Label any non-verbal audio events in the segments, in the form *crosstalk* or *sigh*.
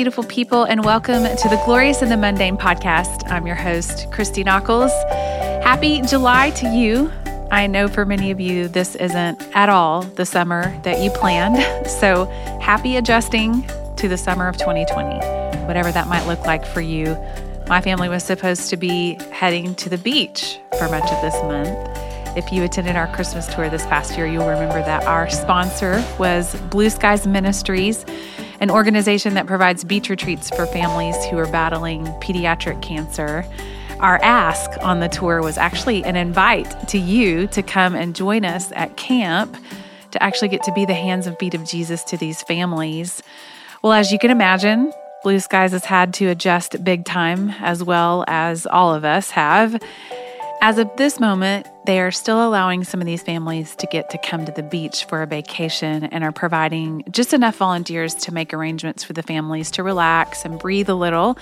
beautiful people, and welcome to the Glorious in the Mundane podcast. I'm your host, Christy Nockels. Happy July to you. I know for many of you, this isn't at all the summer that you planned. *laughs* So happy adjusting to the summer of 2020, whatever that might look like for you. My family was supposed to be heading to the beach for much of this month. If you attended our Christmas tour this past year, you'll remember that our sponsor was Blue Skies Ministries, an organization that provides beach retreats for families who are battling pediatric cancer. Our ask on the tour was actually an invite to you to come and join us at camp to actually get to be the hands and feet of Jesus to these families. Well, as you can imagine, Blue Skies has had to adjust big time, as well as all of us have. As of this moment, they are still allowing some of these families to get to come to the beach for a vacation and are providing just enough volunteers to make arrangements for the families to relax and breathe a little.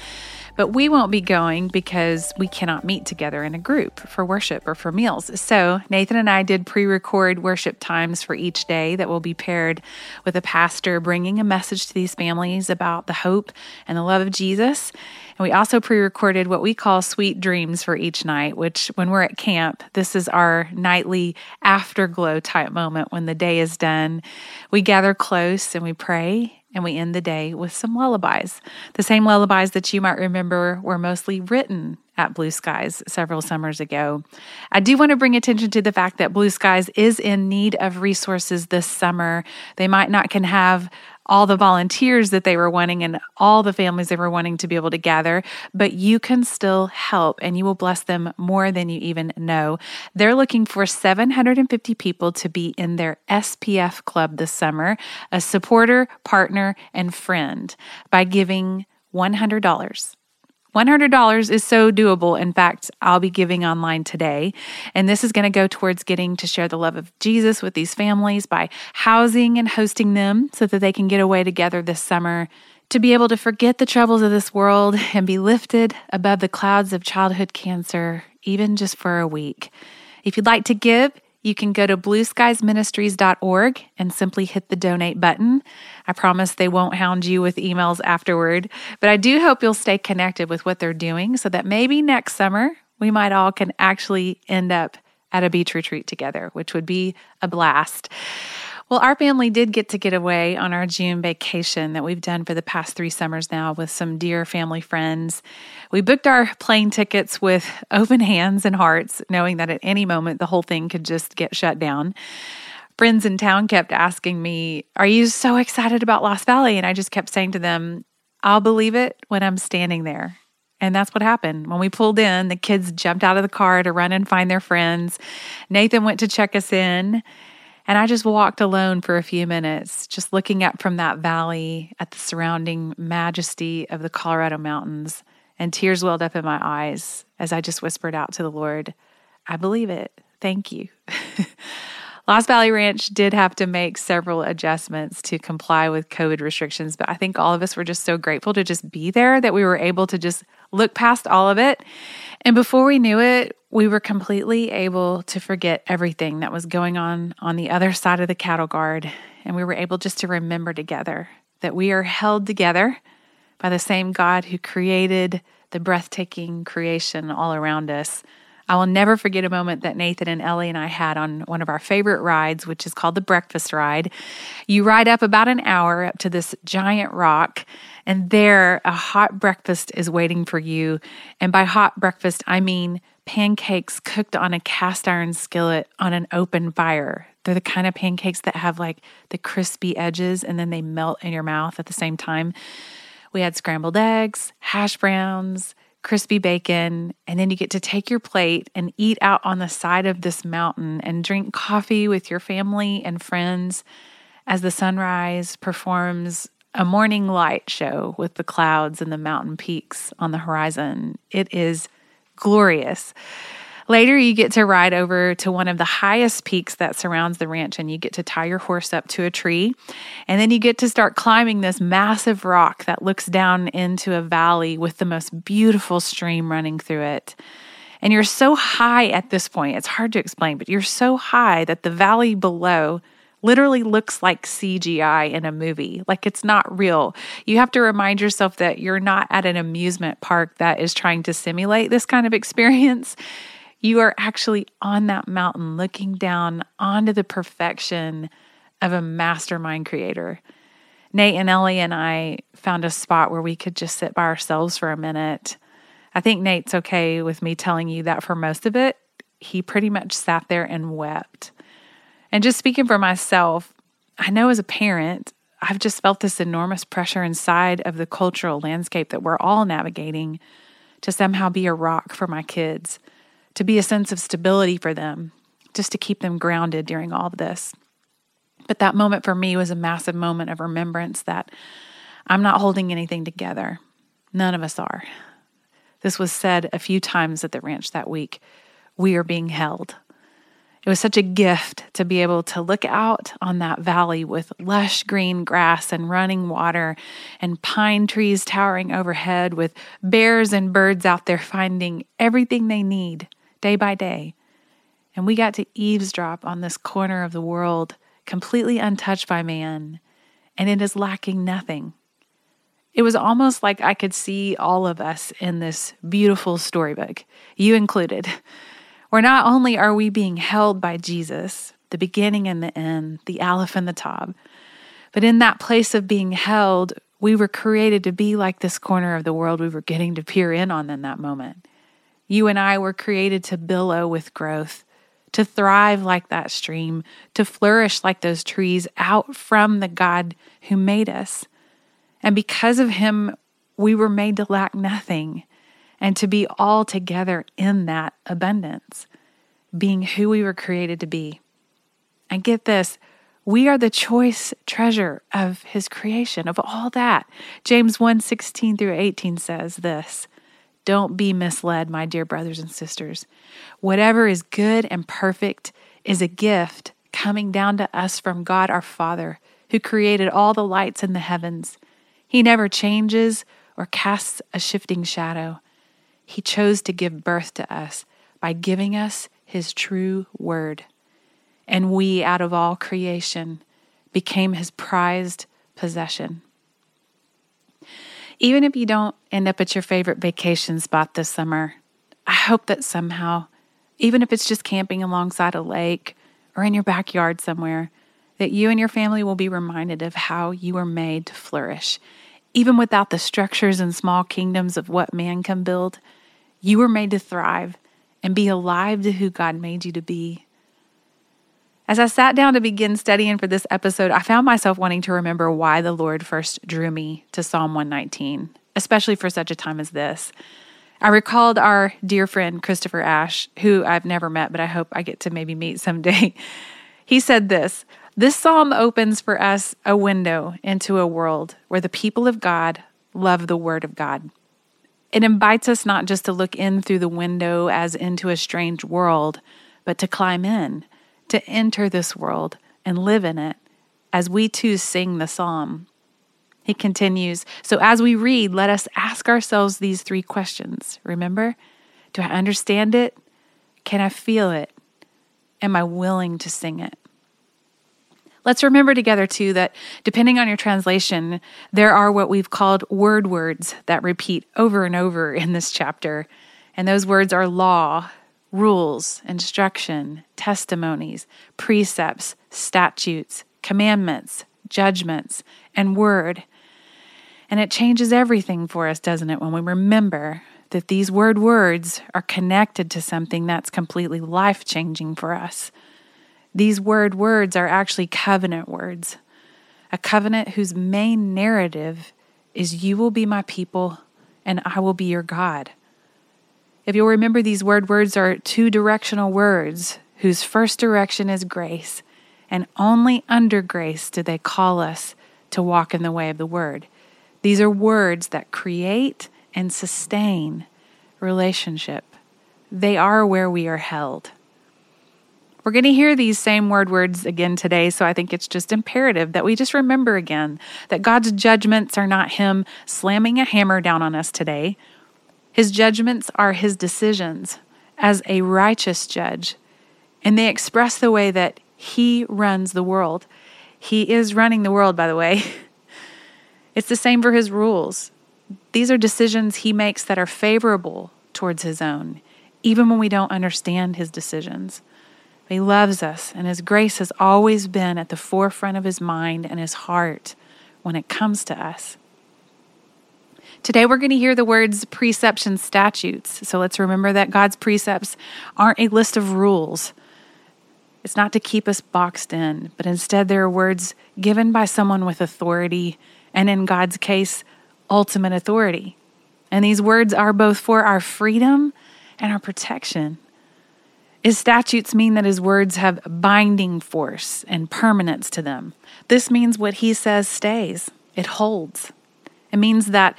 But we won't be going because we cannot meet together in a group for worship or for meals. So, Nathan and I did pre record worship times for each day that will be paired with a pastor bringing a message to these families about the hope and the love of Jesus. And we also pre recorded what we call sweet dreams for each night, which, when we're at camp, this is our nightly afterglow type moment when the day is done. We gather close and we pray and we end the day with some lullabies. The same lullabies that you might remember were mostly written at Blue Skies several summers ago. I do want to bring attention to the fact that Blue Skies is in need of resources this summer. They might not can have all the volunteers that they were wanting and all the families they were wanting to be able to gather, but you can still help and you will bless them more than you even know. They're looking for 750 people to be in their SPF club this summer, a supporter, partner, and friend by giving $100. $100 is so doable. In fact, I'll be giving online today. And this is going to go towards getting to share the love of Jesus with these families by housing and hosting them so that they can get away together this summer to be able to forget the troubles of this world and be lifted above the clouds of childhood cancer, even just for a week. If you'd like to give, you can go to blueskiesministries.org and simply hit the donate button. I promise they won't hound you with emails afterward, but I do hope you'll stay connected with what they're doing so that maybe next summer we might all can actually end up at a beach retreat together, which would be a blast. Well, our family did get to get away on our June vacation that we've done for the past three summers now with some dear family friends. We booked our plane tickets with *laughs* open hands and hearts, knowing that at any moment the whole thing could just get shut down. Friends in town kept asking me, Are you so excited about Lost Valley? And I just kept saying to them, I'll believe it when I'm standing there. And that's what happened. When we pulled in, the kids jumped out of the car to run and find their friends. Nathan went to check us in. And I just walked alone for a few minutes, just looking up from that valley at the surrounding majesty of the Colorado mountains. And tears welled up in my eyes as I just whispered out to the Lord, I believe it. Thank you. *laughs* Lost Valley Ranch did have to make several adjustments to comply with COVID restrictions, but I think all of us were just so grateful to just be there that we were able to just look past all of it. And before we knew it, we were completely able to forget everything that was going on on the other side of the cattle guard. And we were able just to remember together that we are held together by the same God who created the breathtaking creation all around us I will never forget a moment that Nathan and Ellie and I had on one of our favorite rides, which is called the breakfast ride. You ride up about an hour up to this giant rock, and there a hot breakfast is waiting for you. And by hot breakfast, I mean pancakes cooked on a cast iron skillet on an open fire. They're the kind of pancakes that have like the crispy edges and then they melt in your mouth at the same time. We had scrambled eggs, hash browns, crispy bacon, and then you get to take your plate and eat out on the side of this mountain and drink coffee with your family and friends as the sunrise performs a morning light show with the clouds and the mountain peaks on the horizon. It is glorious. Later, you get to ride over to one of the highest peaks that surrounds the ranch, and you get to tie your horse up to a tree. And then you get to start climbing this massive rock that looks down into a valley with the most beautiful stream running through it. And you're so high at this point, it's hard to explain, but you're so high that the valley below literally looks like CGI in a movie. Like it's not real. You have to remind yourself that you're not at an amusement park that is trying to simulate this kind of experience. You are actually on that mountain looking down onto the perfection of a mastermind creator. Nate and Ellie and I found a spot where we could just sit by ourselves for a minute. I think Nate's okay with me telling you that for most of it, he pretty much sat there and wept. And just speaking for myself, I know as a parent, I've just felt this enormous pressure inside of the cultural landscape that we're all navigating to somehow be a rock for my kids, to be a sense of stability for them, just to keep them grounded during all of this. But that moment for me was a massive moment of remembrance that I'm not holding anything together. None of us are. This was said a few times at the ranch that week. We are being held. It was such a gift to be able to look out on that valley with lush green grass and running water and pine trees towering overhead, with bears and birds out there finding everything they need day by day. And we got to eavesdrop on this corner of the world completely untouched by man, and it is lacking nothing. It was almost like I could see all of us in this beautiful storybook, you included, *laughs* where not only are we being held by Jesus, the beginning and the end, the Aleph and the Tav, but in that place of being held, we were created to be like this corner of the world we were getting to peer in on in that moment. You and I were created to billow with growth, to thrive like that stream, to flourish like those trees out from the God who made us. And because of him, we were made to lack nothing and to be all together in that abundance, being who we were created to be. And get this, we are the choice treasure of his creation, of all that. James 1 16 through 18 says this don't be misled, my dear brothers and sisters. Whatever is good and perfect is a gift coming down to us from God our Father, who created all the lights in the heavens. He never changes or casts a shifting shadow. He chose to give birth to us by giving us His true word. And we, out of all creation, became His prized possession. Even if you don't end up at your favorite vacation spot this summer, I hope that somehow, even if it's just camping alongside a lake or in your backyard somewhere, that you and your family will be reminded of how you were made to flourish. Even without the structures and small kingdoms of what man can build, you were made to thrive and be alive to who God made you to be. As I sat down to begin studying for this episode, I found myself wanting to remember why the Lord first drew me to Psalm 119, especially for such a time as this. I recalled our dear friend Christopher Ash, who I've never met, but I hope I get to maybe meet someday. *laughs* He said this This psalm opens for us a window into a world where the people of God love the Word of God. It invites us not just to look in through the window as into a strange world, but to climb in to enter this world and live in it as we too sing the psalm. He continues So as we read, let us ask ourselves these three questions. Remember? Do I understand it? Can I feel it? Am I willing to sing it? Let's remember together, too, that depending on your translation, there are what we've called word words that repeat over and over in this chapter. And those words are law, rules, instruction, testimonies, precepts, statutes, commandments, judgments, and word. And it changes everything for us, doesn't it, when we remember that these word words are connected to something that's completely life changing for us. These word words are actually covenant words, a covenant whose main narrative is You will be my people and I will be your God. If you'll remember, these word words are two directional words whose first direction is grace, and only under grace do they call us to walk in the way of the word. These are words that create and sustain relationship. They are where we are held. We're going to hear these same word words again today, so I think it's just imperative that we just remember again that God's judgments are not Him slamming a hammer down on us today his judgments are his decisions as a righteous judge, and they express the way that He runs the world. He is running the world, by the way. *laughs* It's the same for his rules. These are decisions he makes that are favorable towards his own, even when we don't understand his decisions. He loves us, and his grace has always been at the forefront of his mind and his heart when it comes to us. Today, we're going to hear the words precepts and statutes. So let's remember that God's precepts aren't a list of rules. It's not to keep us boxed in, but instead, they're words given by someone with authority, and in God's case, ultimate authority. And these words are both for our freedom and our protection. His statutes mean that his words have binding force and permanence to them. This means what he says stays, it holds. It means that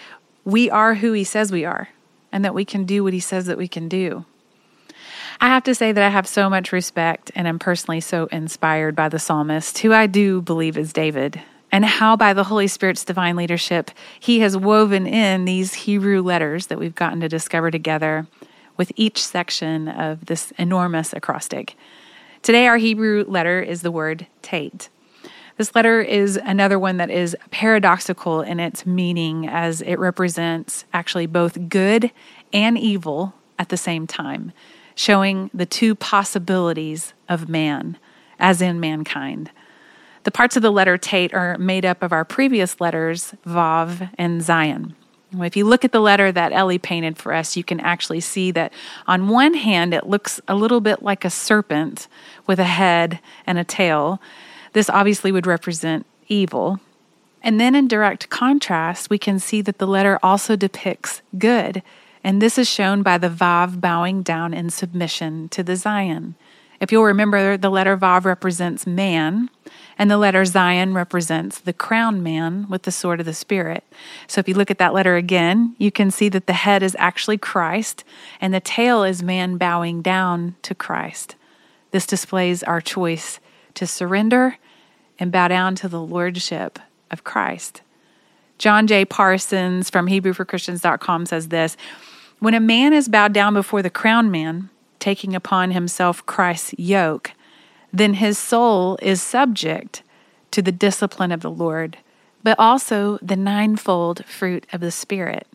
we are who he says we are and that we can do what he says that we can do. I have to say that I have so much respect and am personally so inspired by the psalmist, who I do believe is David, and how by the Holy Spirit's divine leadership, he has woven in these Hebrew letters that we've gotten to discover together with each section of this enormous acrostic. Today, our Hebrew letter is the word Tate. This letter is another one that is paradoxical in its meaning as it represents actually both good and evil at the same time, showing the two possibilities of man, as in mankind. The parts of the letter Tate are made up of our previous letters, Vav and Zayin. If you look at the letter that Ellie painted for us, you can actually see that on one hand, it looks a little bit like a serpent with a head and a tail. This obviously would represent evil. And then in direct contrast, we can see that the letter also depicts good. And this is shown by the Vav bowing down in submission to the Zayin. If you'll remember, the letter Vav represents man, and the letter Zayin represents the crown man with the sword of the Spirit. So if you look at that letter again, you can see that the head is actually Christ, and the tail is man bowing down to Christ. This displays our choice to surrender and bow down to the lordship of Christ. John J. Parsons from HebrewForChristians.com says this When a man is bowed down before the crown man, taking upon himself Christ's yoke, then his soul is subject to the discipline of the Lord, but also the ninefold fruit of the Spirit.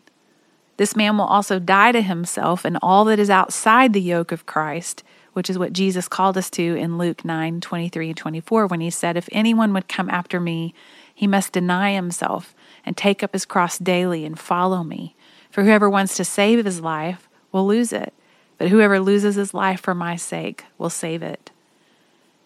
This man will also die to himself and all that is outside the yoke of Christ which is what Jesus called us to in Luke 9 23 and 24, when he said, If anyone would come after me, he must deny himself and take up his cross daily and follow me. For whoever wants to save his life will lose it, but whoever loses his life for my sake will save it.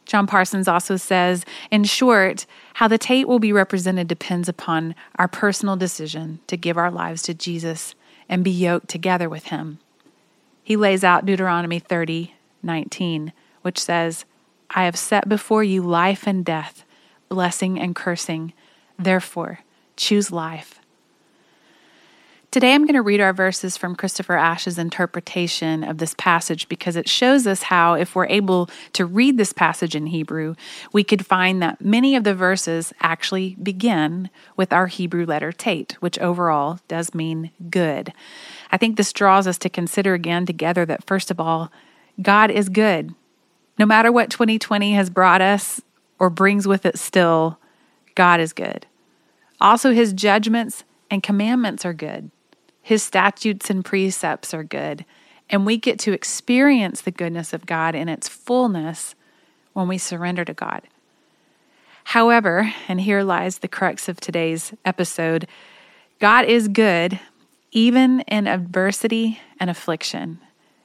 John Parsons also says, in short, how the Tate will be represented depends upon our personal decision to give our lives to Jesus and be yoked together with him. He lays out Deuteronomy 30, 19, which says, I have set before you life and death, blessing and cursing. Therefore, choose life. Today, I'm going to read our verses from Christopher Ash's interpretation of this passage because it shows us how, if we're able to read this passage in Hebrew, we could find that many of the verses actually begin with our Hebrew letter Tate, which overall does mean good. I think this draws us to consider again together that, first of all, God is good. No matter what 2020 has brought us or brings with it still, God is good. Also, his judgments and commandments are good. His statutes and precepts are good. And we get to experience the goodness of God in its fullness when we surrender to God. However, and here lies the crux of today's episode God is good even in adversity and affliction.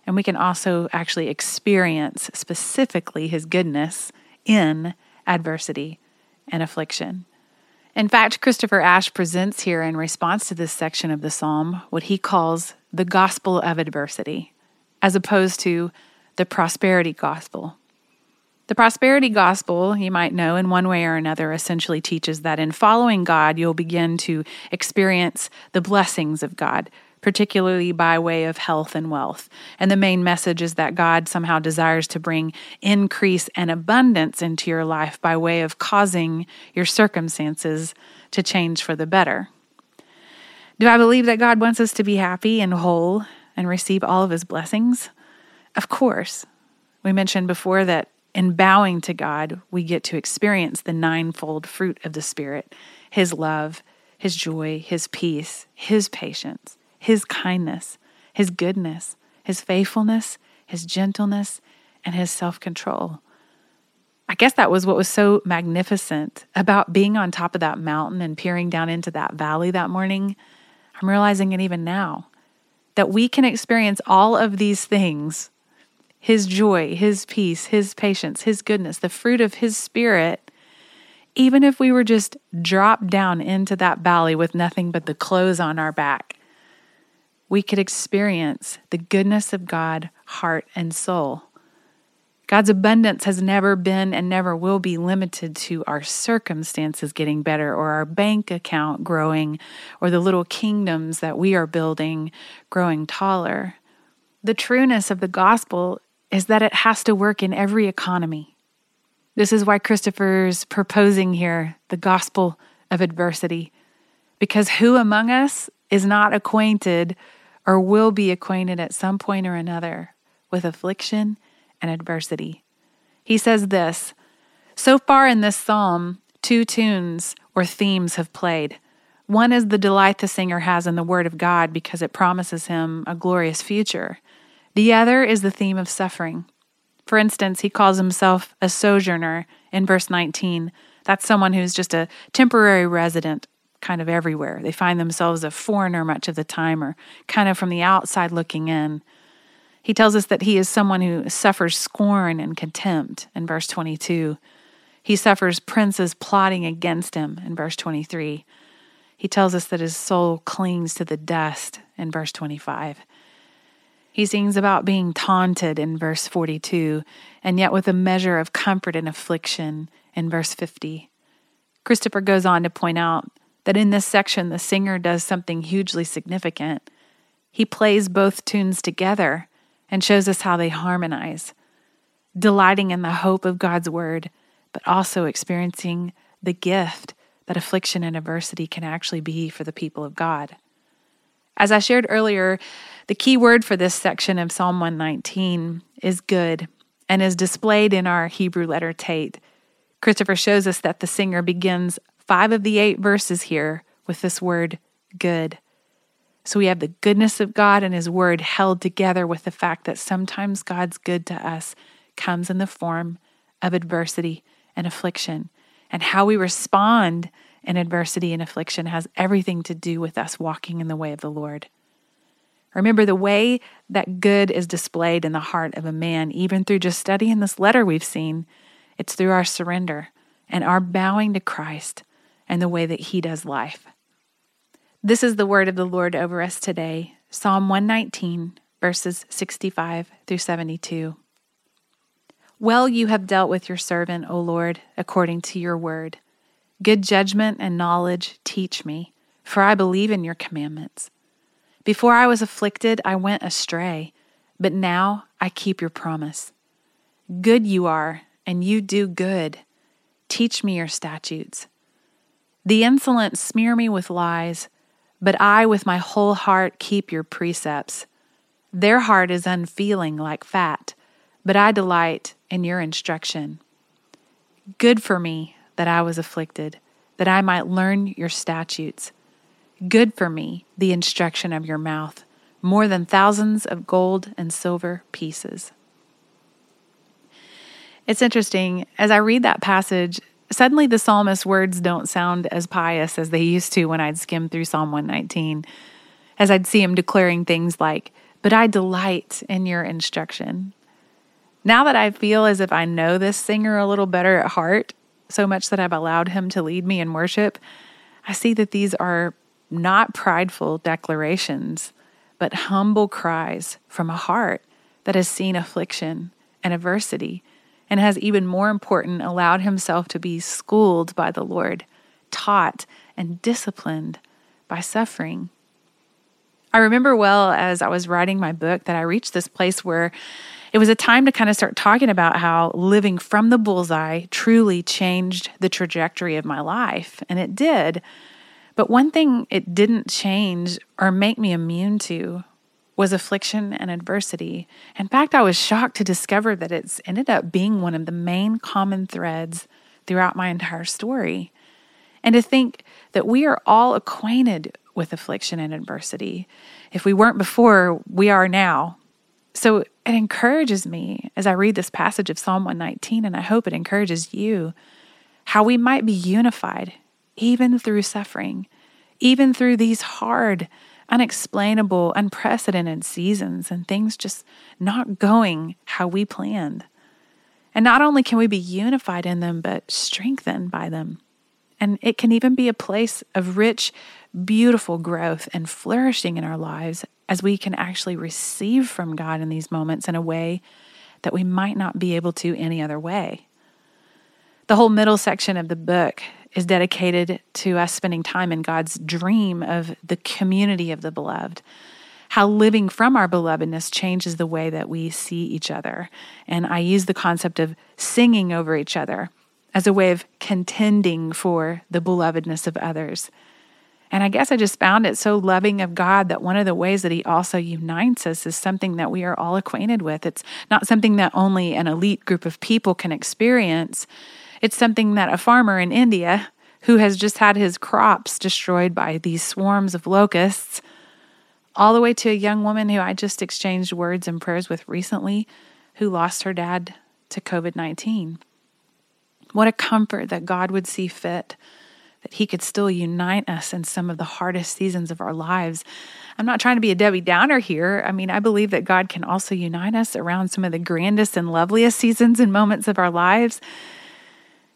And we can also actually experience specifically his goodness in adversity and affliction. In fact, Christopher Ash presents here in response to this section of the psalm what he calls the gospel of adversity, as opposed to the prosperity gospel. The prosperity gospel, you might know, in one way or another, essentially teaches that in following God, you'll begin to experience the blessings of God, particularly by way of health and wealth. And the main message is that God somehow desires to bring increase and abundance into your life by way of causing your circumstances to change for the better. Do I believe that God wants us to be happy and whole and receive all of his blessings? Of course. We mentioned before that in bowing to God, we get to experience the ninefold fruit of the Spirit His love, His joy, His peace, His patience, His kindness, His goodness, His faithfulness, His gentleness, and His self control. I guess that was what was so magnificent about being on top of that mountain and peering down into that valley that morning. I'm realizing it even now that we can experience all of these things his joy, his peace, his patience, his goodness, the fruit of his spirit, even if we were just dropped down into that valley with nothing but the clothes on our back, we could experience the goodness of God, heart, and soul. God's abundance has never been and never will be limited to our circumstances getting better or our bank account growing or the little kingdoms that we are building growing taller. The trueness of the gospel is that it has to work in every economy. This is why Christopher's proposing here the gospel of adversity, because who among us is not acquainted or will be acquainted at some point or another with affliction and adversity? He says this So far in this psalm, two tunes or themes have played. One is the delight the singer has in the Word of God because it promises him a glorious future. The other is the theme of suffering. For instance, he calls himself a sojourner in verse 19. That's someone who's just a temporary resident kind of everywhere. They find themselves a foreigner much of the time or kind of from the outside looking in. He tells us that he is someone who suffers scorn and contempt in verse 22. He suffers princes plotting against him in verse 23. He tells us that his soul clings to the dust in verse 25. He sings about being taunted in verse 42, and yet with a measure of comfort and affliction in verse 50. Christopher goes on to point out that in this section, the singer does something hugely significant. He plays both tunes together and shows us how they harmonize, delighting in the hope of God's word, but also experiencing the gift that affliction and adversity can actually be for the people of God. As I shared earlier, the key word for this section of Psalm 119 is good and is displayed in our Hebrew letter Tate. Christopher shows us that the singer begins five of the eight verses here with this word good. So we have the goodness of God and His word held together with the fact that sometimes God's good to us comes in the form of adversity and affliction. And how we respond in adversity and affliction has everything to do with us walking in the way of the Lord. Remember, the way that good is displayed in the heart of a man, even through just studying this letter we've seen, it's through our surrender and our bowing to Christ and the way that He does life. This is the word of the Lord over us today Psalm 119, verses 65 through 72. Well, you have dealt with your servant, O Lord, according to your word. Good judgment and knowledge teach me, for I believe in your commandments. Before I was afflicted, I went astray, but now I keep your promise. Good you are, and you do good. Teach me your statutes. The insolent smear me with lies, but I with my whole heart keep your precepts. Their heart is unfeeling like fat, but I delight in your instruction. Good for me that I was afflicted, that I might learn your statutes. Good for me, the instruction of your mouth, more than thousands of gold and silver pieces. It's interesting, as I read that passage, suddenly the psalmist's words don't sound as pious as they used to when I'd skim through Psalm 119, as I'd see him declaring things like, But I delight in your instruction. Now that I feel as if I know this singer a little better at heart, so much that I've allowed him to lead me in worship, I see that these are not prideful declarations, but humble cries from a heart that has seen affliction and adversity and has even more important allowed himself to be schooled by the Lord, taught and disciplined by suffering. I remember well as I was writing my book that I reached this place where it was a time to kind of start talking about how living from the bullseye truly changed the trajectory of my life. And it did. But one thing it didn't change or make me immune to was affliction and adversity. In fact, I was shocked to discover that it's ended up being one of the main common threads throughout my entire story. And to think that we are all acquainted with affliction and adversity. If we weren't before, we are now. So it encourages me as I read this passage of Psalm 119, and I hope it encourages you how we might be unified even through suffering, even through these hard, unexplainable, unprecedented seasons and things just not going how we planned. And not only can we be unified in them, but strengthened by them. And it can even be a place of rich, beautiful growth and flourishing in our lives as we can actually receive from God in these moments in a way that we might not be able to any other way. The whole middle section of the book is dedicated to us spending time in God's dream of the community of the beloved. How living from our belovedness changes the way that we see each other. And I use the concept of singing over each other as a way of contending for the belovedness of others. And I guess I just found it so loving of God that one of the ways that He also unites us is something that we are all acquainted with. It's not something that only an elite group of people can experience. It's something that a farmer in India who has just had his crops destroyed by these swarms of locusts, all the way to a young woman who I just exchanged words and prayers with recently who lost her dad to COVID 19. What a comfort that God would see fit that He could still unite us in some of the hardest seasons of our lives. I'm not trying to be a Debbie Downer here. I mean, I believe that God can also unite us around some of the grandest and loveliest seasons and moments of our lives.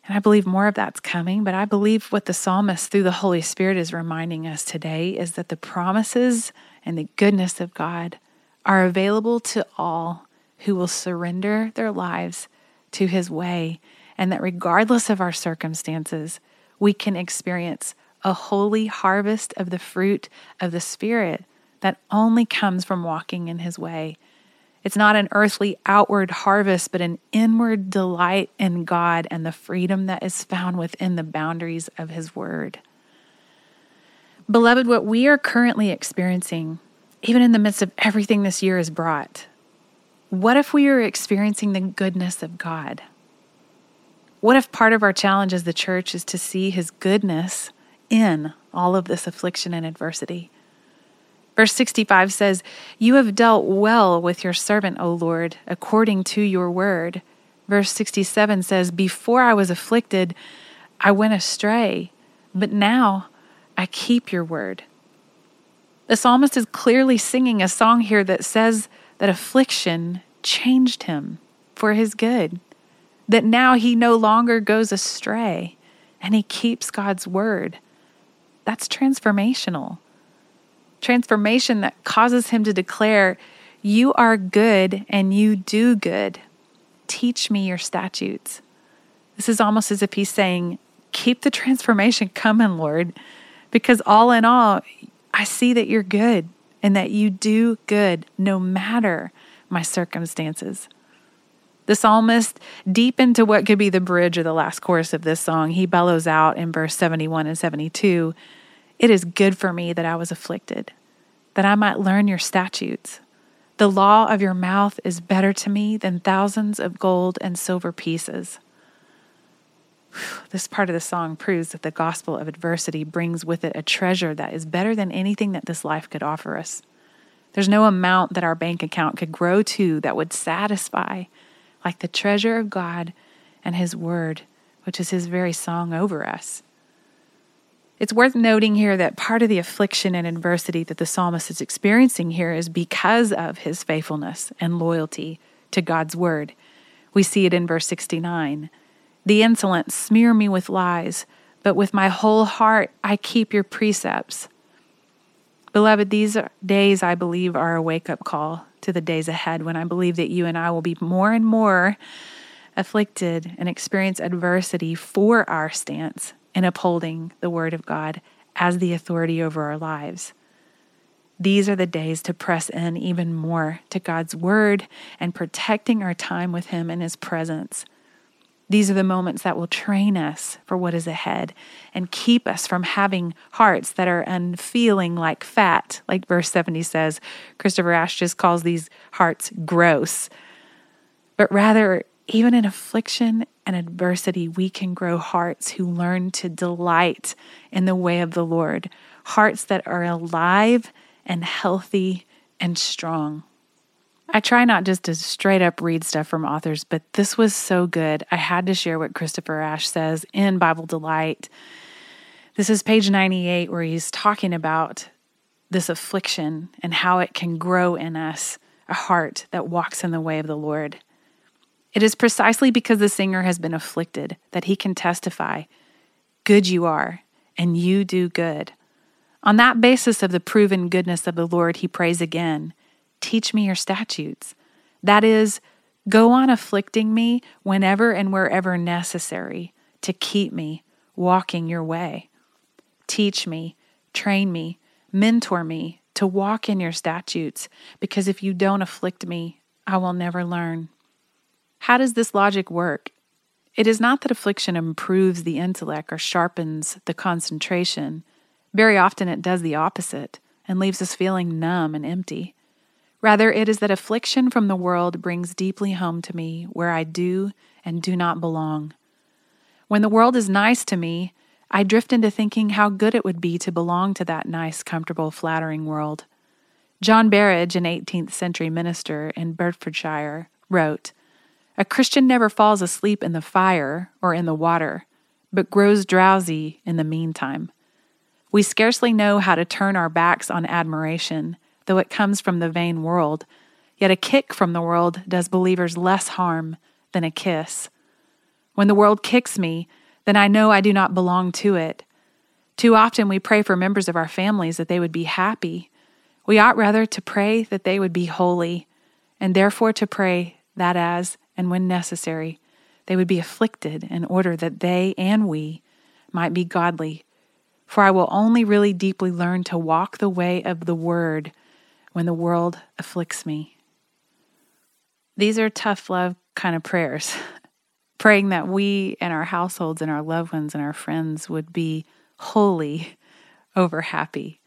And I believe more of that's coming, but I believe what the psalmist through the Holy Spirit is reminding us today is that the promises and the goodness of God are available to all who will surrender their lives to His way, and that regardless of our circumstances, we can experience a holy harvest of the fruit of the Spirit that only comes from walking in His way. It's not an earthly outward harvest, but an inward delight in God and the freedom that is found within the boundaries of His Word. Beloved, what we are currently experiencing, even in the midst of everything this year has brought, what if we are experiencing the goodness of God? What if part of our challenge as the church is to see his goodness in all of this affliction and adversity? Verse 65 says, You have dealt well with your servant, O Lord, according to your word. Verse 67 says, Before I was afflicted, I went astray, but now I keep your word. The psalmist is clearly singing a song here that says that affliction changed him for his good that now he no longer goes astray and he keeps God's word. That's transformational. Transformation that causes him to declare, You are good and you do good. Teach me your statutes. This is almost as if he's saying, Keep the transformation coming, Lord, because all in all, I see that you're good and that you do good no matter my circumstances. The psalmist, deep into what could be the bridge or the last chorus of this song, he bellows out in verse 71 and 72 It is good for me that I was afflicted, that I might learn your statutes. The law of your mouth is better to me than thousands of gold and silver pieces. This part of the song proves that the gospel of adversity brings with it a treasure that is better than anything that this life could offer us. There's no amount that our bank account could grow to that would satisfy like the treasure of God and His Word, which is His very song over us. It's worth noting here that part of the affliction and adversity that the psalmist is experiencing here is because of his faithfulness and loyalty to God's word. We see it in verse 69. The insolent smear me with lies, but with my whole heart I keep your precepts. Beloved, these days I believe are a wake up call to the days ahead when I believe that you and I will be more and more afflicted and experience adversity for our stance in upholding the Word of God as the authority over our lives. These are the days to press in even more to God's Word and protecting our time with Him in His presence. These are the moments that will train us for what is ahead and keep us from having hearts that are unfeeling like fat, like verse 70 says. Christopher Ash just calls these hearts gross. But rather, even in affliction and adversity, we can grow hearts who learn to delight in the way of the Lord, hearts that are alive and healthy and strong. I try not just to straight up read stuff from authors, but this was so good. I had to share what Christopher Ash says in Bible Delight. This is page 98, where he's talking about this affliction and how it can grow in us a heart that walks in the way of the Lord. It is precisely because the singer has been afflicted that he can testify, Good you are, and you do good. On that basis of the proven goodness of the Lord, he prays again teach me your statutes. That is, go on afflicting me whenever and wherever necessary to keep me walking your way. Teach me, train me, mentor me to walk in your statutes, because if you don't afflict me, I will never learn. How does this logic work? It is not that affliction improves the intellect or sharpens the concentration. Very often it does the opposite and leaves us feeling numb and empty. Rather, it is that affliction from the world brings deeply home to me where I do and do not belong. When the world is nice to me, I drift into thinking how good it would be to belong to that nice, comfortable, flattering world. John Berridge, an 18th century minister in Bedfordshire, wrote A Christian never falls asleep in the fire or in the water, but grows drowsy in the meantime. We scarcely know how to turn our backs on admiration though it comes from the vain world. Yet a kick from the world does believers less harm than a kiss. When the world kicks me, then I know I do not belong to it. Too often we pray for members of our families that they would be happy. We ought rather to pray that they would be holy, and therefore to pray that as, and when necessary, they would be afflicted in order that they and we might be godly. For I will only really deeply learn to walk the way of the Word when the world afflicts me. These are tough love kind of prayers, *laughs* praying that we and our households and our loved ones and our friends would be holy *laughs* over happy.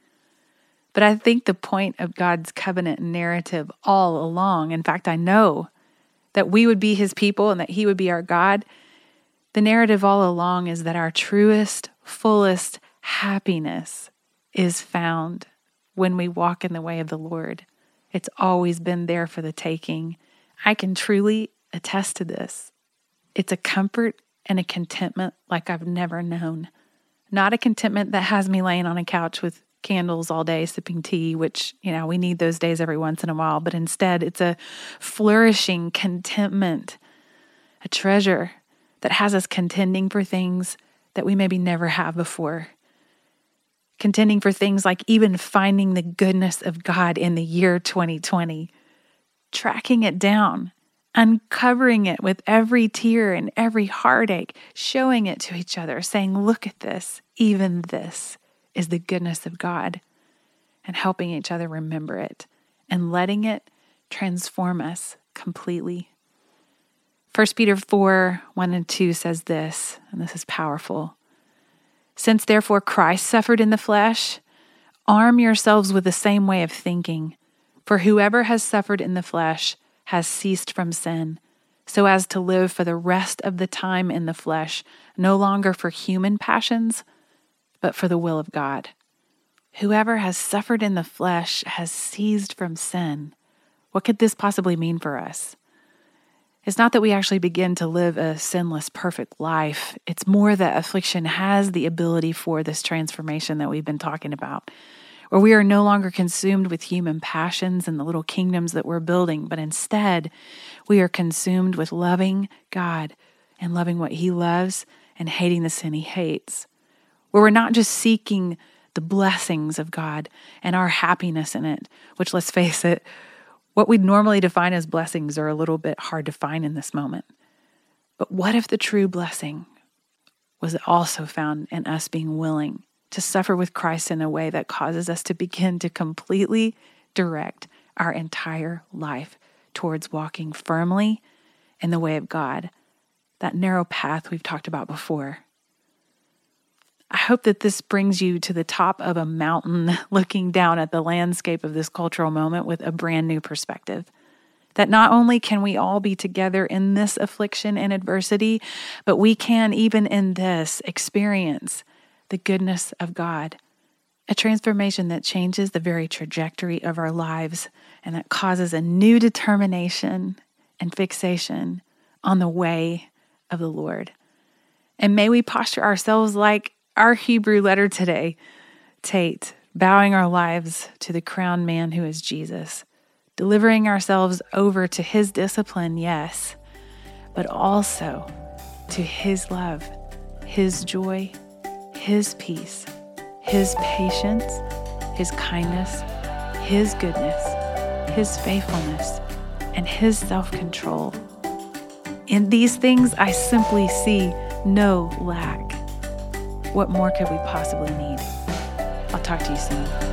But I think the point of God's covenant narrative all along, in fact, I know that we would be his people and that he would be our God. The narrative all along is that our truest, fullest happiness is found when we walk in the way of the Lord. It's always been there for the taking. I can truly attest to this. It's a comfort and a contentment like I've never known. Not a contentment that has me laying on a couch with candles all day sipping tea, which, you know, we need those days every once in a while, but instead it's a flourishing contentment, a treasure that has us contending for things that we maybe never have before. Contending for things like even finding the goodness of God in the year 2020, tracking it down, uncovering it with every tear and every heartache, showing it to each other, saying, Look at this, even this is the goodness of God, and helping each other remember it and letting it transform us completely. 1 Peter 4 1 and 2 says this, and this is powerful. Since therefore Christ suffered in the flesh, arm yourselves with the same way of thinking. For whoever has suffered in the flesh has ceased from sin, so as to live for the rest of the time in the flesh, no longer for human passions, but for the will of God. Whoever has suffered in the flesh has ceased from sin. What could this possibly mean for us? It's not that we actually begin to live a sinless, perfect life. It's more that affliction has the ability for this transformation that we've been talking about, where we are no longer consumed with human passions and the little kingdoms that we're building, but instead we are consumed with loving God and loving what He loves and hating the sin He hates. Where we're not just seeking the blessings of God and our happiness in it, which let's face it, what we'd normally define as blessings are a little bit hard to find in this moment. But what if the true blessing was also found in us being willing to suffer with Christ in a way that causes us to begin to completely direct our entire life towards walking firmly in the way of God, that narrow path we've talked about before. I hope that this brings you to the top of a mountain *laughs* looking down at the landscape of this cultural moment with a brand new perspective. That not only can we all be together in this affliction and adversity, but we can, even in this, experience the goodness of God. A transformation that changes the very trajectory of our lives and that causes a new determination and fixation on the way of the Lord. And may we posture ourselves like our Hebrew letter today, Tet, bowing our lives to the crowned man who is Jesus, delivering ourselves over to his discipline, yes, but also to his love, his joy, his peace, his patience, his kindness, his goodness, his faithfulness, and his self control. In these things, I simply see no lack. What more could we possibly need? I'll talk to you soon.